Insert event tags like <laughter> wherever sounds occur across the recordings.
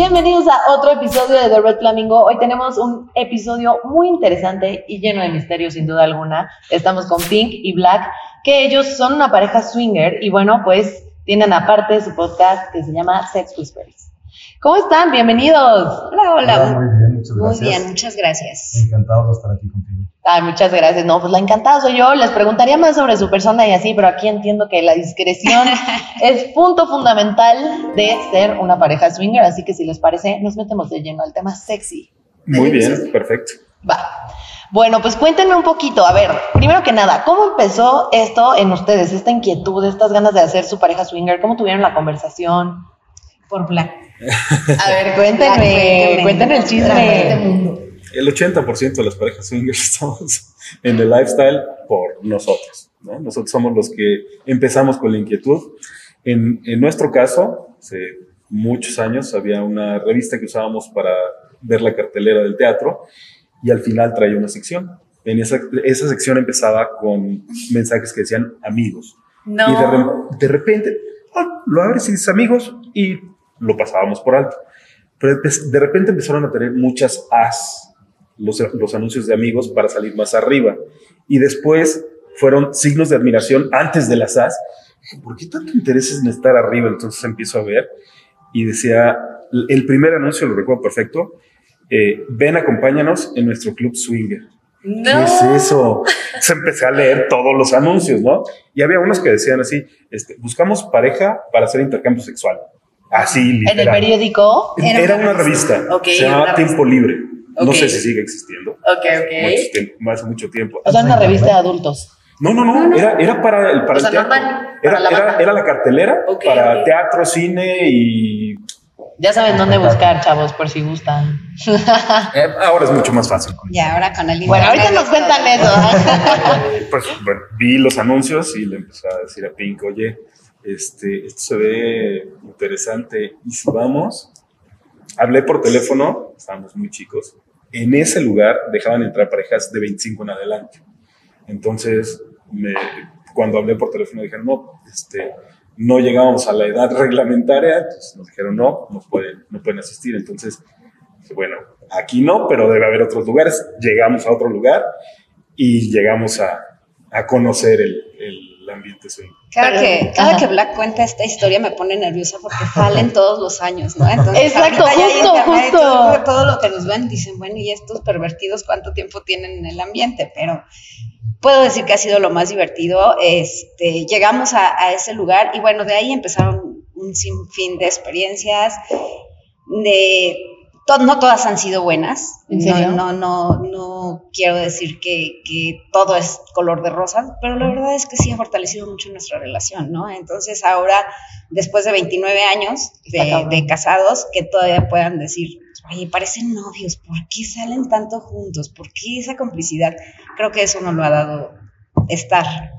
Bienvenidos a otro episodio de The Red Flamingo. Hoy tenemos un episodio muy interesante y lleno de misterio sin duda alguna. Estamos con Pink y Black, que ellos son una pareja swinger y bueno, pues tienen aparte su podcast que se llama Sex Whispers. ¿Cómo están? Bienvenidos. Hola, hola. Muy bien, muchas gracias. Muy bien, muchas gracias. Encantados de estar aquí contigo. Ay, muchas gracias. No, pues la encantada soy yo. Les preguntaría más sobre su persona y así, pero aquí entiendo que la discreción <laughs> es punto fundamental de ser una pareja swinger. Así que si les parece, nos metemos de lleno al tema sexy. Muy bien, perfecto. Va. Bueno, pues cuéntenme un poquito. A ver, primero que nada, ¿cómo empezó esto en ustedes? Esta inquietud, estas ganas de hacer su pareja swinger. ¿Cómo tuvieron la conversación? Por Black. A ver, <laughs> cuéntenme, cuéntenme el chisme. El 80% de las parejas swingers <laughs> estamos en el lifestyle por nosotros. ¿no? Nosotros somos los que empezamos con la inquietud. En, en nuestro caso, hace muchos años había una revista que usábamos para ver la cartelera del teatro y al final traía una sección. En esa, esa sección empezaba con mensajes que decían amigos. No. Y de, re- de repente, ah, lo abres y dices amigos y pasábamos por alto. Pero de repente empezaron a tener muchas as los, los anuncios de amigos para salir más arriba. Y después fueron signos de admiración antes de las as. ¿Por qué tanto interés en estar arriba? Entonces empiezo a ver y decía, el primer anuncio lo recuerdo perfecto, eh, ven, acompáñanos en nuestro club swinger. ¿Qué es eso? Entonces empecé a leer todos los anuncios, ¿no? Y había unos que decían así, este, buscamos pareja para hacer intercambio sexual. Así, literal. ¿En el periódico? Era, Era una revista. Se llamaba Tiempo Libre. No sé si sigue existiendo. Ok, Mucho ok. tiempo, hace mucho tiempo. O sea, una revista de adultos. No, no, no, Era, era para el, para O el sea, teatro. normal, era, para la era, banda. era la cartelera para teatro, cine y Ya saben dónde buscar, chavos, por si gustan. <laughs> eh, ahora es mucho más fácil. Ya, ahora con el Bueno, ahorita nos cuentan eso. <laughs> Pues bueno, vi los anuncios y le empecé a decir a Pink, oye, este, esto se ve interesante. Y si vamos, hablé por teléfono, estábamos muy chicos. En ese lugar dejaban entrar parejas de 25 en adelante. Entonces, me- cuando hablé por teléfono dijeron, no, este, no llegábamos a la edad reglamentaria, entonces nos dijeron, no, no pueden, no pueden asistir. Entonces, bueno, aquí no, pero debe haber otros lugares. Llegamos a otro lugar y llegamos a, a conocer el, el ambiente swing. Cada, que, cada ajá. que Black cuenta esta historia me pone nerviosa porque salen <laughs> todos los años, ¿no? Entonces, Exacto, justo, justo. Todo, todo lo que nos ven dicen, bueno, ¿y estos pervertidos cuánto tiempo tienen en el ambiente? Pero puedo decir que ha sido lo más divertido. Este, llegamos a, a ese lugar y bueno, de ahí empezaron un sinfín de experiencias, de to- no todas han sido buenas. ¿En serio? No, no, no, no quiero decir que, que todo es color de rosa, pero la verdad es que sí ha fortalecido mucho nuestra relación, ¿no? Entonces ahora, después de 29 años de, casados, que todavía puedan decir, oye, parecen novios, ¿por qué salen tanto juntos? ¿Por qué esa complicidad? Creo que eso nos lo ha dado estar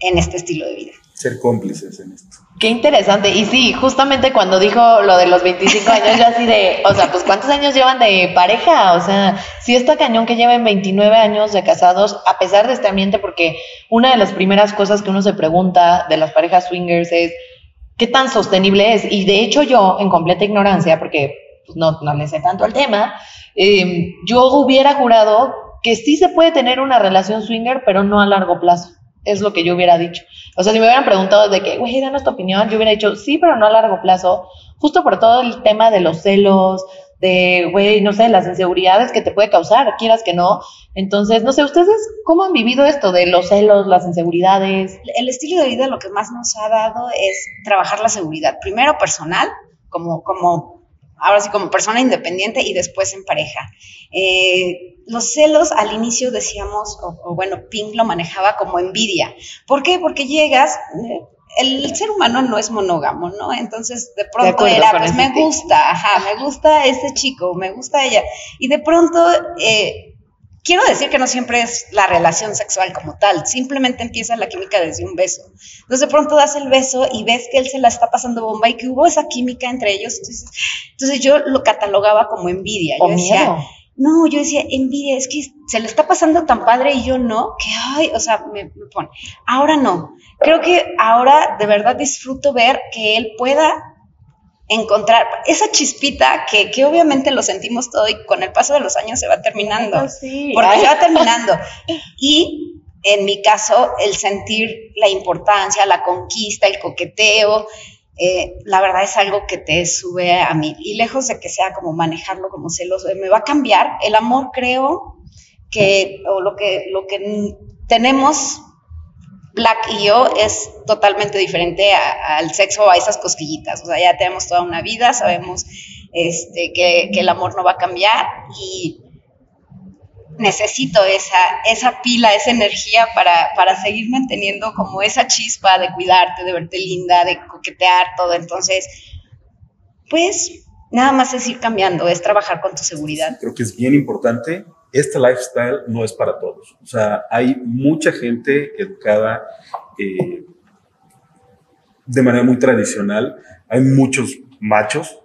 en este estilo de vida. Ser cómplices en esto. Qué interesante. Y sí, justamente cuando dijo lo de los 25 años, yo así de, o sea, pues ¿cuántos años llevan de pareja? O sea, sí está cañón que lleven 29 años de casados, a pesar de este ambiente, porque una de las primeras cosas que uno se pregunta de las parejas swingers es, ¿qué tan sostenible es? Y de hecho yo, en completa ignorancia, porque pues, no, no le sé tanto al tema, eh, yo hubiera jurado que sí se puede tener una relación swinger, pero no a largo plazo. Es lo que yo hubiera dicho. O sea, si me hubieran preguntado de que, güey, danos tu opinión, yo hubiera dicho, sí, pero no a largo plazo, justo por todo el tema de los celos, de, güey, no sé, las inseguridades que te puede causar, quieras que no. Entonces, no sé, ¿ustedes cómo han vivido esto de los celos, las inseguridades? el estilo de vida lo que más nos ha dado es trabajar la seguridad, primero personal, como, como ahora sí como persona independiente y después en pareja. Eh, los celos al inicio decíamos, o, o bueno, Pink lo manejaba como envidia. ¿Por qué? Porque llegas, eh, el ser humano no es monógamo, ¿no? Entonces de pronto era, pues me gusta, ajá, me gusta ese chico, me gusta ella. Y de pronto... Eh, Quiero decir que no siempre es la relación sexual como tal, simplemente empieza la química desde un beso. Entonces de pronto das el beso y ves que él se la está pasando bomba y que hubo esa química entre ellos. Entonces, entonces yo lo catalogaba como envidia. O yo decía, miedo. no, yo decía, envidia, es que se le está pasando tan padre y yo no, que ay, o sea, me, me pone. Ahora no. Creo que ahora de verdad disfruto ver que él pueda encontrar esa chispita que, que, obviamente lo sentimos todo y con el paso de los años se va terminando. Ah, sí. Porque se va terminando. <laughs> Y en mi caso, el sentir la importancia, la conquista, el coqueteo, eh, la verdad es algo que te sube a mí. Y lejos de que sea como manejarlo como celoso, me va a cambiar. El amor creo que, o lo que, lo que tenemos Black y yo es totalmente diferente al sexo a esas cosquillitas. O sea, ya tenemos toda una vida, sabemos este, que, que, el amor no va a cambiar y necesito esa, esa pila, esa energía para, para seguir manteniendo como esa chispa de cuidarte, de verte linda, de coquetear, todo. Entonces, pues nada más es ir cambiando, es trabajar con tu seguridad. Creo que es bien importante este lifestyle no es para todos. O sea, hay mucha gente educada eh, de manera muy tradicional. Hay muchos machos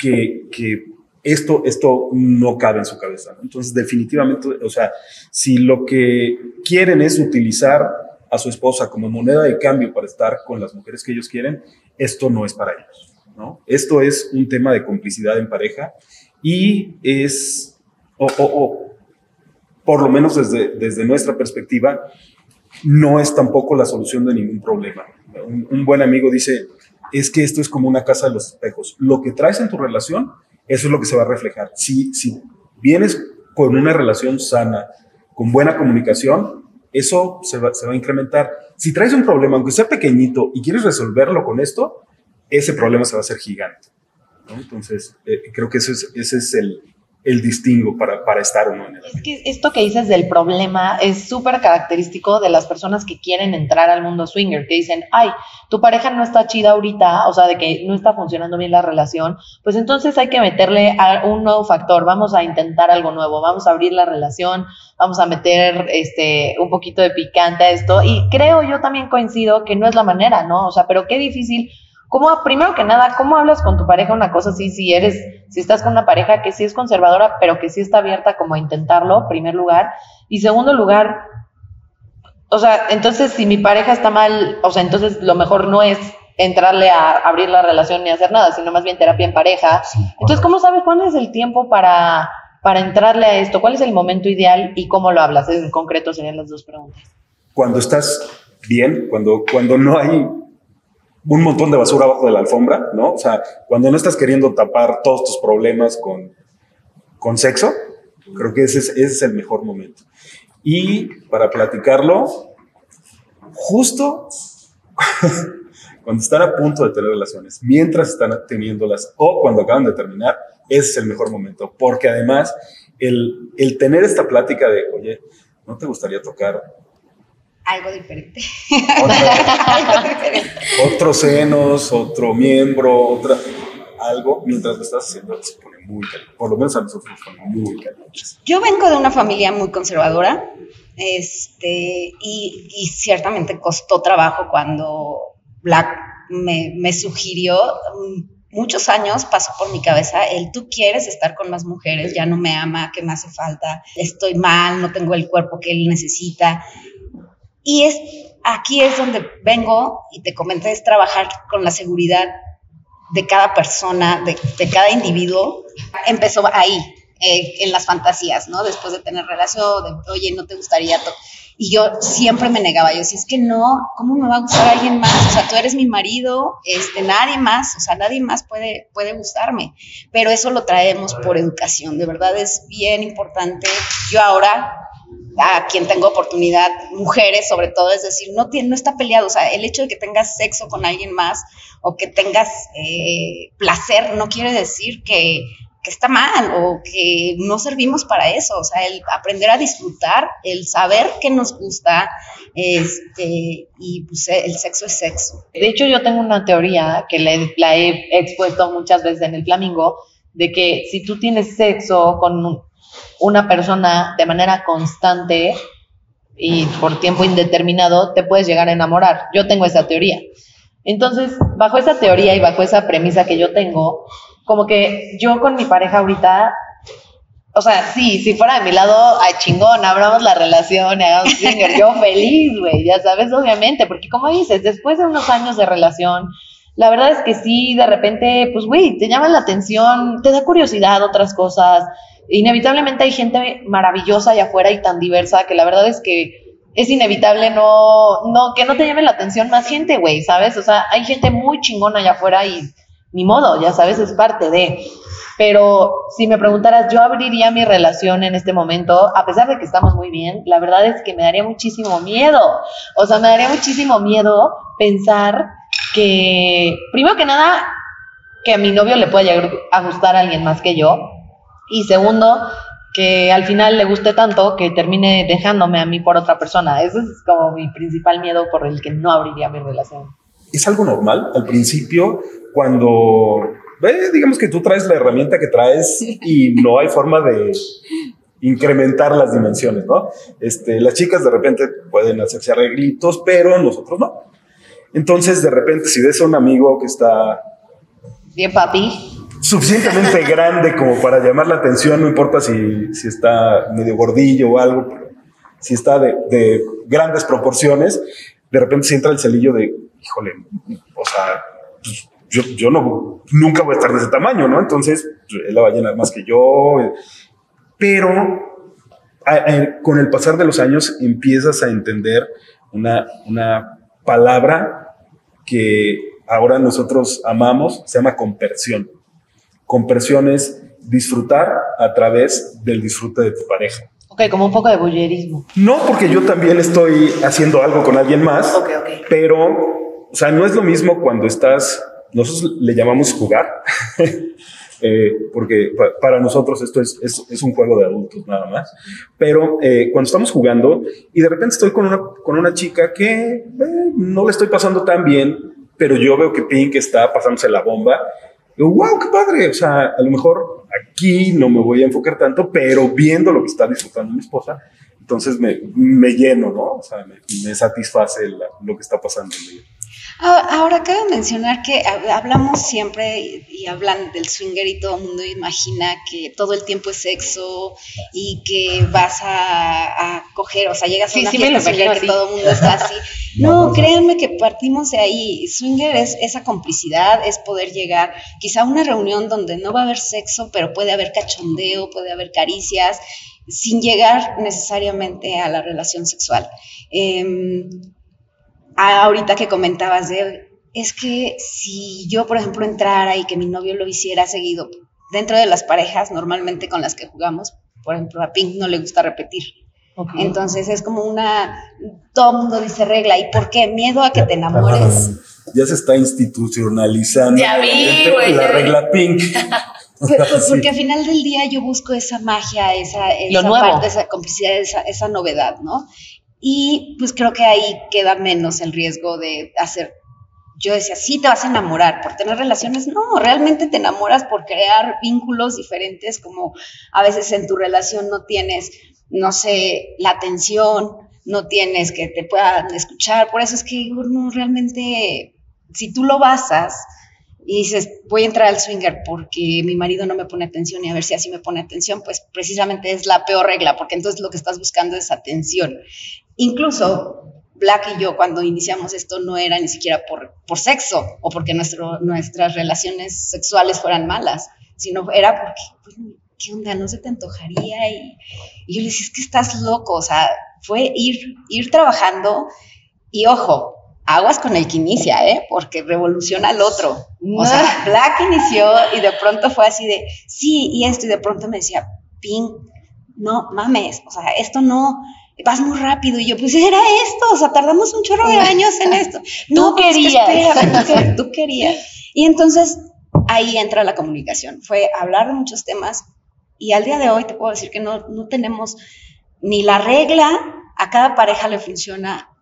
que, esto, esto no cabe en su cabeza. Entonces, definitivamente, o sea, si lo que quieren es utilizar a su esposa como moneda de cambio para estar con las mujeres que ellos quieren, esto no es para ellos. ¿no? Esto es un tema de complicidad en pareja y es, o, por lo menos desde, desde nuestra perspectiva, no es tampoco la solución de ningún problema. Un, buen amigo dice, es que esto es como una casa de los espejos. Lo que traes en tu relación, eso es lo que se va a reflejar. Si, si vienes con una relación sana, con buena comunicación, eso se va, se va a incrementar. Si traes un problema, aunque sea pequeñito, y quieres resolverlo con esto, ese problema se va a hacer gigante. Entonces, eh, creo que ese es, ese es el, el distingo para, para estar o no en el Es que esto que dices del problema es súper característico de las personas que quieren entrar al mundo swinger, que dicen, ay, tu pareja no está chida ahorita, o sea, de que no está funcionando bien la relación, pues entonces hay que meterle a un nuevo factor, vamos a intentar algo nuevo, vamos a abrir la relación, vamos a meter este un poquito de picante a esto, y creo yo también coincido que no es la manera, ¿no? O sea, pero qué difícil ¿Cómo, primero que nada, cómo hablas con tu pareja una cosa así, si eres, si estás con una pareja que sí es conservadora, pero que sí está abierta como a intentarlo, primer lugar. Y segundo lugar, o sea, entonces si mi pareja está mal, o sea, entonces lo mejor no es entrarle a abrir la relación ni hacer nada, sino más bien terapia en pareja. entonces, ¿cómo sabes cuándo es el tiempo para, para entrarle a esto? ¿Cuál es el momento ideal y cómo lo hablas? En concreto serían las dos preguntas. Cuando estás bien, cuando, cuando no hay un montón de basura abajo de la alfombra, ¿no? O sea, cuando no estás queriendo tapar todos tus problemas con, con sexo, creo que ese es, el mejor momento. Y para platicarlo, justo <laughs> cuando están a punto de tener relaciones, mientras están teniéndolas o cuando acaban de terminar, ese es el mejor momento, porque además el, el tener esta plática de, oye, ¿no te gustaría tocar algo diferente. <laughs> Otros senos, otro miembro, otra, algo, mientras lo estás haciendo se pone muy caliente. Por lo menos a nosotros se pone muy caliente. Yo vengo de una familia muy conservadora, este, y, y ciertamente costó trabajo cuando Black me, me sugirió muchos años pasó por mi cabeza el tú quieres estar con más mujeres, ya no me ama, ¿qué me hace falta? Estoy mal, no tengo el cuerpo que él necesita. Y es, aquí es donde vengo y te comenté, es trabajar con la seguridad de cada persona, de, cada individuo. Empezó ahí, eh, en las fantasías, ¿no? Después de tener relación, de, oye, no te gustaría. Y yo siempre me negaba, yo decía, es que no, ¿cómo me va a gustar alguien más? O sea, tú eres mi marido, este, nadie más, o sea, nadie más puede, puede gustarme. Pero eso lo traemos por educación, de verdad es bien importante. Yo ahora a quien tengo oportunidad, mujeres sobre todo, es decir, no, tiene, no está peleado, o sea, el hecho de que tengas sexo con alguien más o que tengas eh, placer no quiere decir que, que, está mal o que no servimos para eso, o sea, el aprender a disfrutar, el saber qué nos gusta, este, y pues el sexo es sexo. De hecho, yo tengo una teoría que la he expuesto muchas veces en el Flamingo, de que si tú tienes sexo con una persona de manera constante y por tiempo indeterminado, te puedes llegar a enamorar. Yo tengo esa teoría. Entonces, bajo esa teoría y bajo esa premisa que yo tengo, como que yo con mi pareja ahorita, o sea, sí, si fuera de mi lado, ay, chingón, abramos la relación hagamos swinger, yo feliz, güey, ya sabes, obviamente, porque como dices, después de unos años de relación, la verdad es que sí, de repente, pues, güey, te llaman la atención, te da curiosidad otras cosas. Inevitablemente hay gente maravillosa allá afuera y tan diversa que la verdad es que es inevitable no, no, que no te llame la atención más gente, güey, ¿sabes? O sea, hay gente muy chingona allá afuera y ni modo, ya sabes, es parte de. Pero si me preguntaras, yo abriría mi relación en este momento, a pesar de que estamos muy bien, la verdad es que me daría muchísimo miedo. O sea, me daría muchísimo miedo pensar que, primero que nada, que a mi novio le pueda llegar a gustar a alguien más que yo. Y segundo, que al final le guste tanto que termine dejándome a mí por otra persona. Ese es como mi principal miedo por el que no abriría mi relación. Es algo normal al principio cuando, digamos que tú traes la herramienta que traes <laughs> y no hay forma de incrementar las dimensiones, ¿no? Este, las chicas de repente pueden hacerse arreglitos, pero nosotros no. Entonces, de repente, si ves a un amigo que está... Bien, papi. Suficientemente <laughs> grande como para llamar la atención, no importa si, si está medio gordillo o algo, pero si está de, de grandes proporciones, de repente se entra el celillo de, híjole, o sea, pues, yo, yo, no, nunca voy a estar de ese tamaño, ¿no? Entonces, él la va a llenar más que yo. Pero con el pasar de los años empiezas a entender una, una palabra que ahora nosotros amamos, se llama compersión. Compersión es disfrutar a través del disfrute de tu pareja. Ok, como un poco de bullerismo. No, porque yo también estoy haciendo algo con alguien más, Ok, ok. pero, o sea, no es lo mismo cuando estás nosotros le llamamos jugar, <laughs> eh, porque pa para nosotros esto es, es, es, un juego de adultos nada más, pero eh, cuando estamos jugando y de repente estoy con una, con una chica que eh, no le estoy pasando tan bien, pero yo veo que Pink está pasándose la bomba, digo, wow, qué padre, o sea, a lo mejor aquí no me voy a enfocar tanto, pero viendo lo que está disfrutando mi esposa, entonces me, me lleno, ¿no? O sea, me, me satisface la, lo que está pasando en ella. Ahora cabe mencionar que hablamos siempre y hablan del swinger y todo el mundo imagina que todo el tiempo es sexo y que vas a, a coger, o sea, llegas a una sí, fiesta sí swinger que todo el mundo está así. <laughs> No, créanme que partimos de ahí. Swinger es esa complicidad, es poder llegar quizá a una reunión donde no va a haber sexo, pero puede haber cachondeo, puede haber caricias, sin llegar necesariamente a la relación sexual. Eh, ahorita que comentabas de, es que si yo, por ejemplo, entrara y que mi novio lo hiciera seguido, dentro de las parejas normalmente con las que jugamos, por ejemplo, a Pink no le gusta repetir. Okay. Entonces es como una, todo el mundo dice regla, ¿y por qué? Miedo a que te enamores. Ya se está institucionalizando ya vi, la regla Pink. <laughs> Pues, pues <laughs> porque al final del día yo busco esa magia, esa, esa parte, esa complicidad, esa, esa novedad, ¿no? Y pues creo que ahí queda menos el riesgo de hacer. Yo decía, sí, te vas a enamorar por tener relaciones. No, realmente te enamoras por crear vínculos diferentes, como a veces en tu relación no tienes, no sé, la atención, no tienes que te puedan escuchar. Por eso es que no, realmente, si tú lo basas y dices, voy a entrar al swinger porque mi marido no me pone atención y a ver si así me pone atención, pues precisamente es la peor regla, porque entonces lo que estás buscando es atención. Incluso Black y yo cuando iniciamos esto no era ni siquiera por, por sexo o porque nuestro, nuestras relaciones sexuales fueran malas, sino era porque, pues, ¿qué onda? ¿No se te antojaría? Y, y yo le decía, es que estás loco, o sea, fue ir, ir trabajando y ojo, aguas con el que inicia, ¿eh? Porque revoluciona al otro. O sea, Black inició y de pronto fue así de, sí, y esto, y de pronto me decía, Pink, no mames, o sea, esto no, vas muy rápido. Y yo, pues era esto, o sea, tardamos un chorro de <laughs> años en esto. No, tú querías. Es que <laughs> tú querías. Y entonces ahí entra la comunicación. Fue hablar de muchos temas y al día de hoy te puedo decir que no, no tenemos ni la regla, a cada pareja le funciona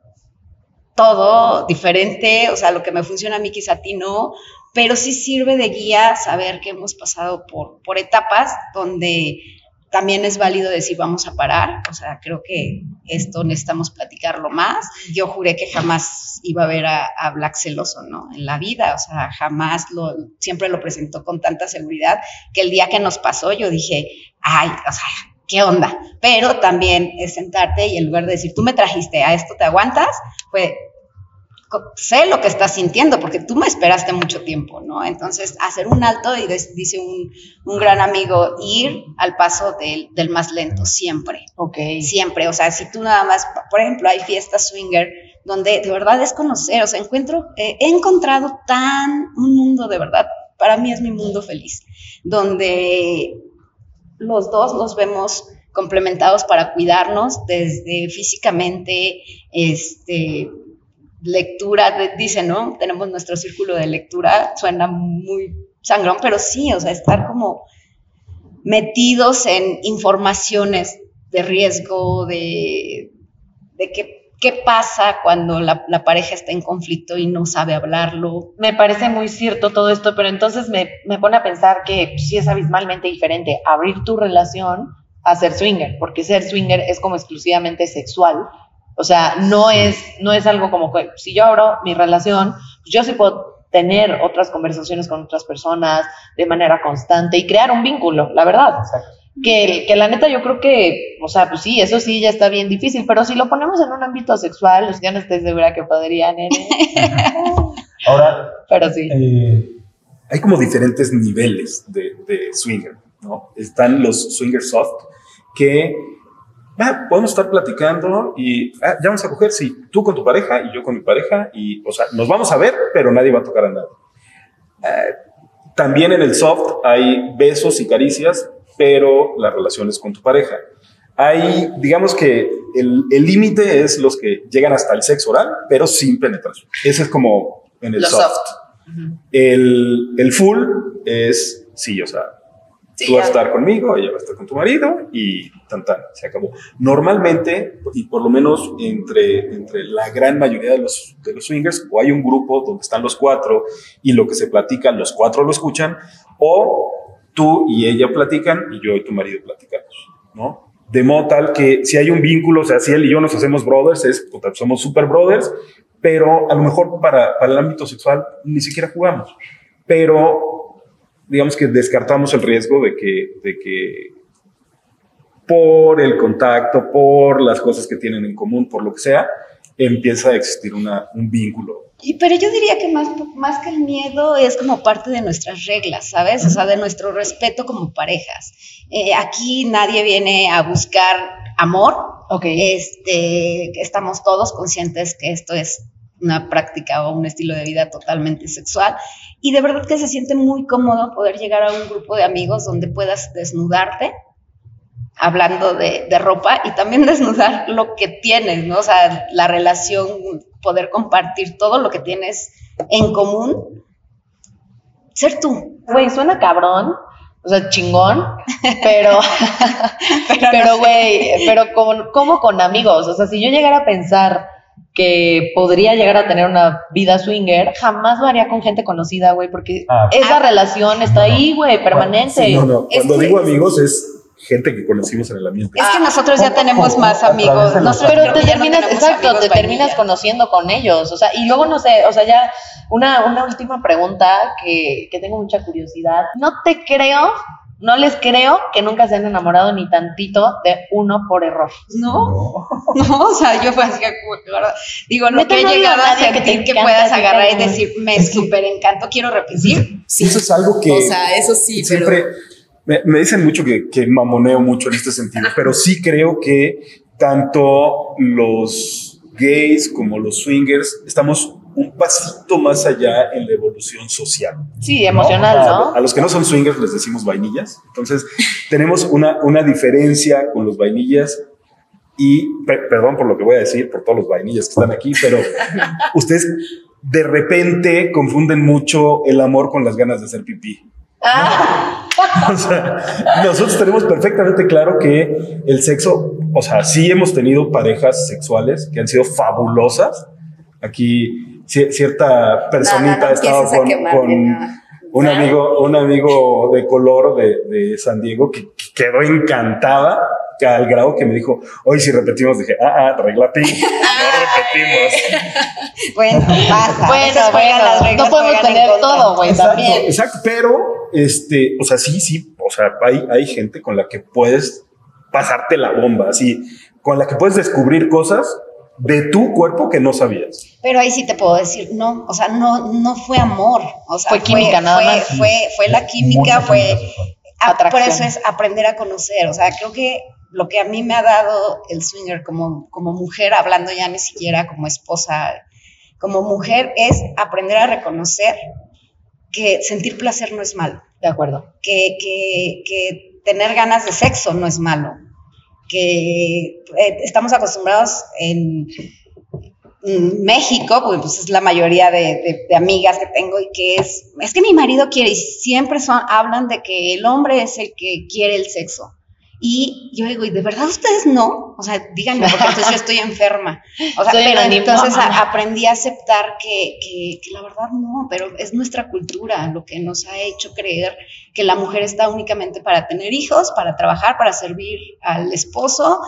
todo diferente, o sea, lo que me funciona a mí quizá a ti no, pero sí sirve de guía saber que hemos pasado por, por etapas donde también es válido decir vamos a parar, o sea, creo que esto necesitamos platicarlo más. Yo juré que jamás iba a ver a, Black celoso, ¿no? En la vida, o sea, jamás lo, siempre lo presentó con tanta seguridad que el día que nos pasó yo dije, ay, o sea, ¿qué onda? Pero también es sentarte y en lugar de decir, tú me trajiste, a esto te aguantas, fue, sé lo que estás sintiendo, porque tú me esperaste mucho tiempo, ¿no? Entonces, hacer un alto, y dice un, un, gran amigo, ir al paso del, del, más lento, siempre. Ok. Siempre, o sea, si tú nada más, por ejemplo, hay fiestas swinger, donde de verdad es conocer, o sea, encuentro, eh, he encontrado tan un mundo de verdad, para mí es mi mundo feliz, donde los dos nos vemos complementados para cuidarnos desde físicamente, este, lectura, dice, ¿no? Tenemos nuestro círculo de lectura, suena muy sangrón, pero sí, o sea, estar como metidos en informaciones de riesgo, de, de qué, qué pasa cuando la, la, pareja está en conflicto y no sabe hablarlo. Me parece muy cierto todo esto, pero entonces me, me pone a pensar que sí es abismalmente diferente abrir tu relación a ser swinger, porque ser swinger es como exclusivamente sexual o sea, no es, no es algo como que si yo abro mi relación, pues yo sí puedo tener otras conversaciones con otras personas de manera constante y crear un vínculo, la verdad. Que, que la neta yo creo que, o sea, pues sí, eso sí ya está bien difícil, pero si lo ponemos en un ámbito sexual, pues ya no estoy segura que podrían. ¿eh? <laughs> Ahora, pero sí. Eh, hay como diferentes niveles de, de swinger, ¿no? Están los swinger soft, que ah, podemos estar platicando y ah, ya vamos a coger, sí, tú con tu pareja y yo con mi pareja, y, o sea, nos vamos a ver, pero nadie va a tocar a nadie. Eh, también en el soft hay besos y caricias, pero la relación es con tu pareja. Hay, digamos que el límite es los que llegan hasta el sexo oral, pero sin penetración. Ese es como en el soft. el, el full es, sí, o sea, Tú vas a estar conmigo, ella va a estar con tu marido y tan tan, se acabó. Normalmente, y por lo menos entre, entre la gran mayoría de los, de los swingers, o hay un grupo donde están los cuatro y lo que se platican, los cuatro lo escuchan, o tú y ella platican y yo y tu marido platicamos, ¿no? De modo tal que si hay un vínculo, o sea, si él y yo nos hacemos brothers, es, somos super brothers, pero a lo mejor para, para el ámbito sexual ni siquiera jugamos. Pero digamos que descartamos el riesgo de que, de que por el contacto, por las cosas que tienen en común, por lo que sea, empieza a existir una, un vínculo. Y, pero yo diría que más, más que el miedo es como parte de nuestras reglas, ¿sabes? O sea, de nuestro respeto como parejas. Eh, aquí nadie viene a buscar amor. Ok. Este, estamos todos conscientes que esto es una práctica o un estilo de vida totalmente sexual. Y de verdad que se siente muy cómodo poder llegar a un grupo de amigos donde puedas desnudarte, hablando de, ropa, y también desnudar lo que tienes, ¿no? O sea, la relación, poder compartir todo lo que tienes en común. Ser tú. Güey, suena cabrón, o sea, chingón, pero, <laughs> pero, güey, pero, como, como con amigos, o sea, si yo llegara a pensar que podría llegar a tener una vida swinger, jamás lo haría con gente conocida, güey, porque ah. esa relación está ahí, güey, permanente. no, no, cuando digo amigos es gente que conocimos en el ambiente. Es que nosotros ya tenemos más amigos. pero te terminas, exacto, te terminas conociendo con ellos. O sea, y luego no sé, o sea, ya una, una última pregunta que, que tengo mucha curiosidad. No te creo no les creo que nunca se han enamorado ni tantito de uno por error. No, no, <laughs> o sea, yo fue así digo, no que he llegado a sentir que, que puedas agarrar y decir, me súper encanto, quiero repetir. Sí. Eso es algo que... O sea, eso sí, siempre, pero... me, dicen mucho que, que mamoneo mucho en este sentido, pero sí creo que tanto los gays como los swingers estamos un pasito más allá en la evolución social. Sí, emocional, ¿no? A, los que no son swingers les decimos vainillas. Entonces, tenemos una, una diferencia con los vainillas y, perdón por lo que voy a decir, por todos los vainillas que están aquí, pero <laughs> ustedes de repente confunden mucho el amor con las ganas de hacer pipí. Ah. <laughs> o sea, nosotros tenemos perfectamente claro que el sexo, o sea, sí hemos tenido parejas sexuales que han sido fabulosas. Aquí cierta personita estaba con, un amigo, un amigo de color de, de, San Diego que quedó encantada al grado que me dijo, hoy si repetimos, dije, ah, ah, regla <laughs> no repetimos. <laughs> bueno, pasa. Bueno, bueno, no podemos tener todo, güey, también. Exacto, pero, este, o sea, sí, sí, o sea, hay, hay gente con la que puedes pasarte la bomba, así, con la que puedes descubrir cosas de tu cuerpo que no sabías. Pero ahí sí te puedo decir, no, o sea, no, no fue amor, o sea, Fue química, nada fue, más. Fue, fue la química, Mucha fue, a- por eso es aprender a conocer, o sea, creo que lo que a mí me ha dado el swinger como, como mujer, hablando ya ni siquiera como esposa, como mujer, es aprender a reconocer que sentir placer no es malo De acuerdo. que, que- que tener ganas de sexo no es malo, que eh, estamos acostumbrados en México, pues, pues, es la mayoría de, de- de amigas que tengo y que es, es que mi marido quiere y siempre son, hablan de que el hombre es el que quiere el sexo. Y yo digo, ¿y de verdad ustedes no? O sea, díganme, porque entonces yo estoy enferma. O sea, Soy pero entonces a- aprendí a aceptar que, que, que la verdad no, pero es nuestra cultura lo que nos ha hecho creer que la mujer está únicamente para tener hijos, para trabajar, para servir al esposo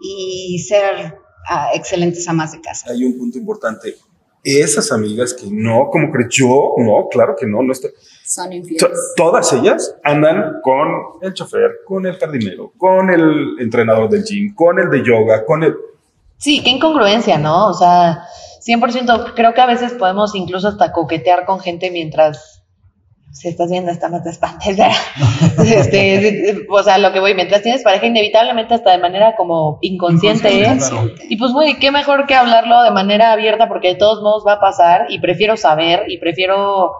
y ser ah, excelentes amas de casa. Hay un punto importante. Esas amigas que no, como crees yo, no, claro que no, no estoy. Son infieles. Todas ellas andan con el chofer, con el jardinero, con el entrenador del gym, con el de yoga, con el... Sí, qué incongruencia, ¿no? O sea, 100%, creo que a veces podemos incluso hasta coquetear con gente mientras se estás viendo esta no te <laughs> este, o sea, lo que voy, mientras tienes pareja, inevitablemente hasta de manera como inconsciente. Inconsciente, Y pues, güey, qué mejor que hablarlo de manera abierta porque de todos modos va a pasar y prefiero saber y prefiero,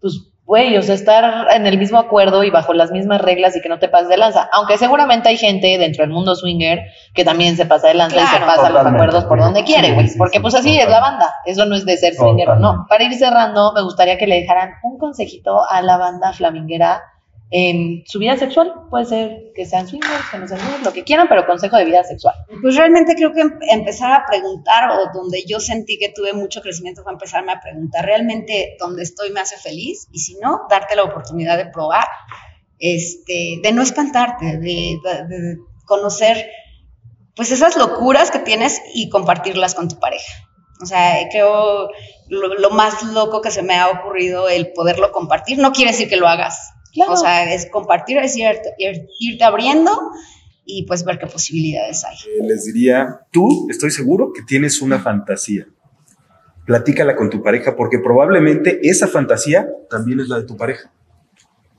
pues, güey, o sea, estar en el mismo acuerdo y bajo las mismas reglas y que no te pases de lanza. Aunque seguramente hay gente dentro del mundo swinger que también se pasa de lanza y se pasa los acuerdos por donde quiere, güey. sí, Porque sí, pues así es la banda. Eso no es de ser swinger o no. Para ir cerrando, me gustaría que le dejaran un consejito a la banda flaminguera en su vida sexual. Puede ser que sean swingers, que no sean swingers, lo que quieran, pero consejo de vida sexual. Pues realmente creo que em- empezar a preguntar o donde yo sentí que tuve mucho crecimiento fue empezarme a preguntar realmente dónde estoy me hace feliz y si no, darte la oportunidad de probar, este, de no espantarte, de, conocer pues esas locuras que tienes y compartirlas con tu pareja. O sea, creo lo más loco que se me ha ocurrido el poderlo compartir. No quiere decir que lo hagas. Claro. O sea, es compartir, es irte, ir- irte abriendo y pues ver qué posibilidades hay. Les diría, tú estoy seguro que tienes una fantasía. Platícala con tu pareja porque probablemente esa fantasía también es la de tu pareja.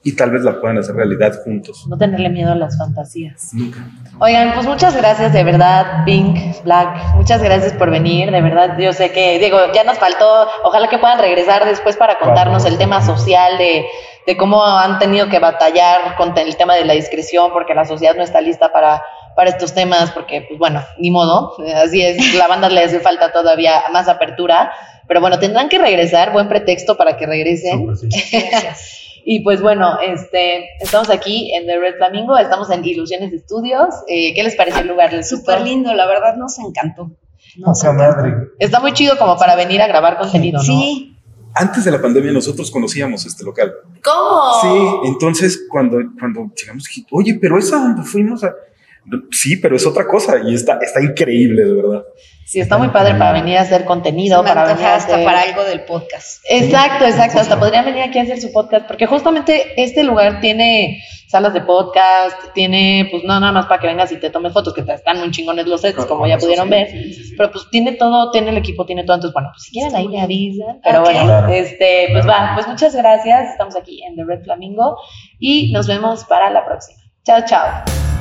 Y tal vez la puedan hacer realidad juntos. No tenerle miedo a las fantasías. Nunca. Oigan, pues muchas gracias, de verdad, Pink, Black, muchas gracias por venir, de verdad, yo sé que, digo, ya nos faltó, ojalá que puedan regresar después para contarnos el tema social de, de cómo han tenido que batallar con el tema de la discreción, porque la sociedad no está lista para, para estos temas, porque, pues bueno, ni modo, <laughs> así es, la banda le hace falta todavía más apertura, pero bueno, tendrán que regresar, buen pretexto para que regresen. Sí. Gracias. <laughs> Y pues bueno, este, estamos aquí en The Red Flamingo, estamos en Ilusiones Estudios. Eh, ¿Qué les pareció el lugar? Súper lindo, la verdad nos encantó. Nos encantó. madre. Está muy chido como para venir a grabar contenido, ¿no? Sí, Antes de la pandemia nosotros conocíamos este local. ¿Cómo? Sí, entonces cuando, cuando llegamos dije, oye, pero esa donde fuimos a... Sí, pero es otra cosa y está, está increíble, de verdad. Sí, está muy padre para venir a hacer contenido, para venir a hasta hacer- para algo del podcast. Exacto, exacto. Hasta podrían venir aquí a hacer su podcast, porque justamente este lugar tiene salas de podcast, tiene, pues no nada más para que vengas y te tomes fotos, que te están muy chingones los sets, como ya pudieron sí, ver, sí, sí, sí. pero pues tiene todo, tiene el equipo, tiene todo, entonces bueno, pues si quieren ahí me avisan, pero bueno, Claro. este, pues Claro. va, pues muchas gracias, estamos aquí en The Red Flamingo y nos vemos para la próxima. Chao, chao.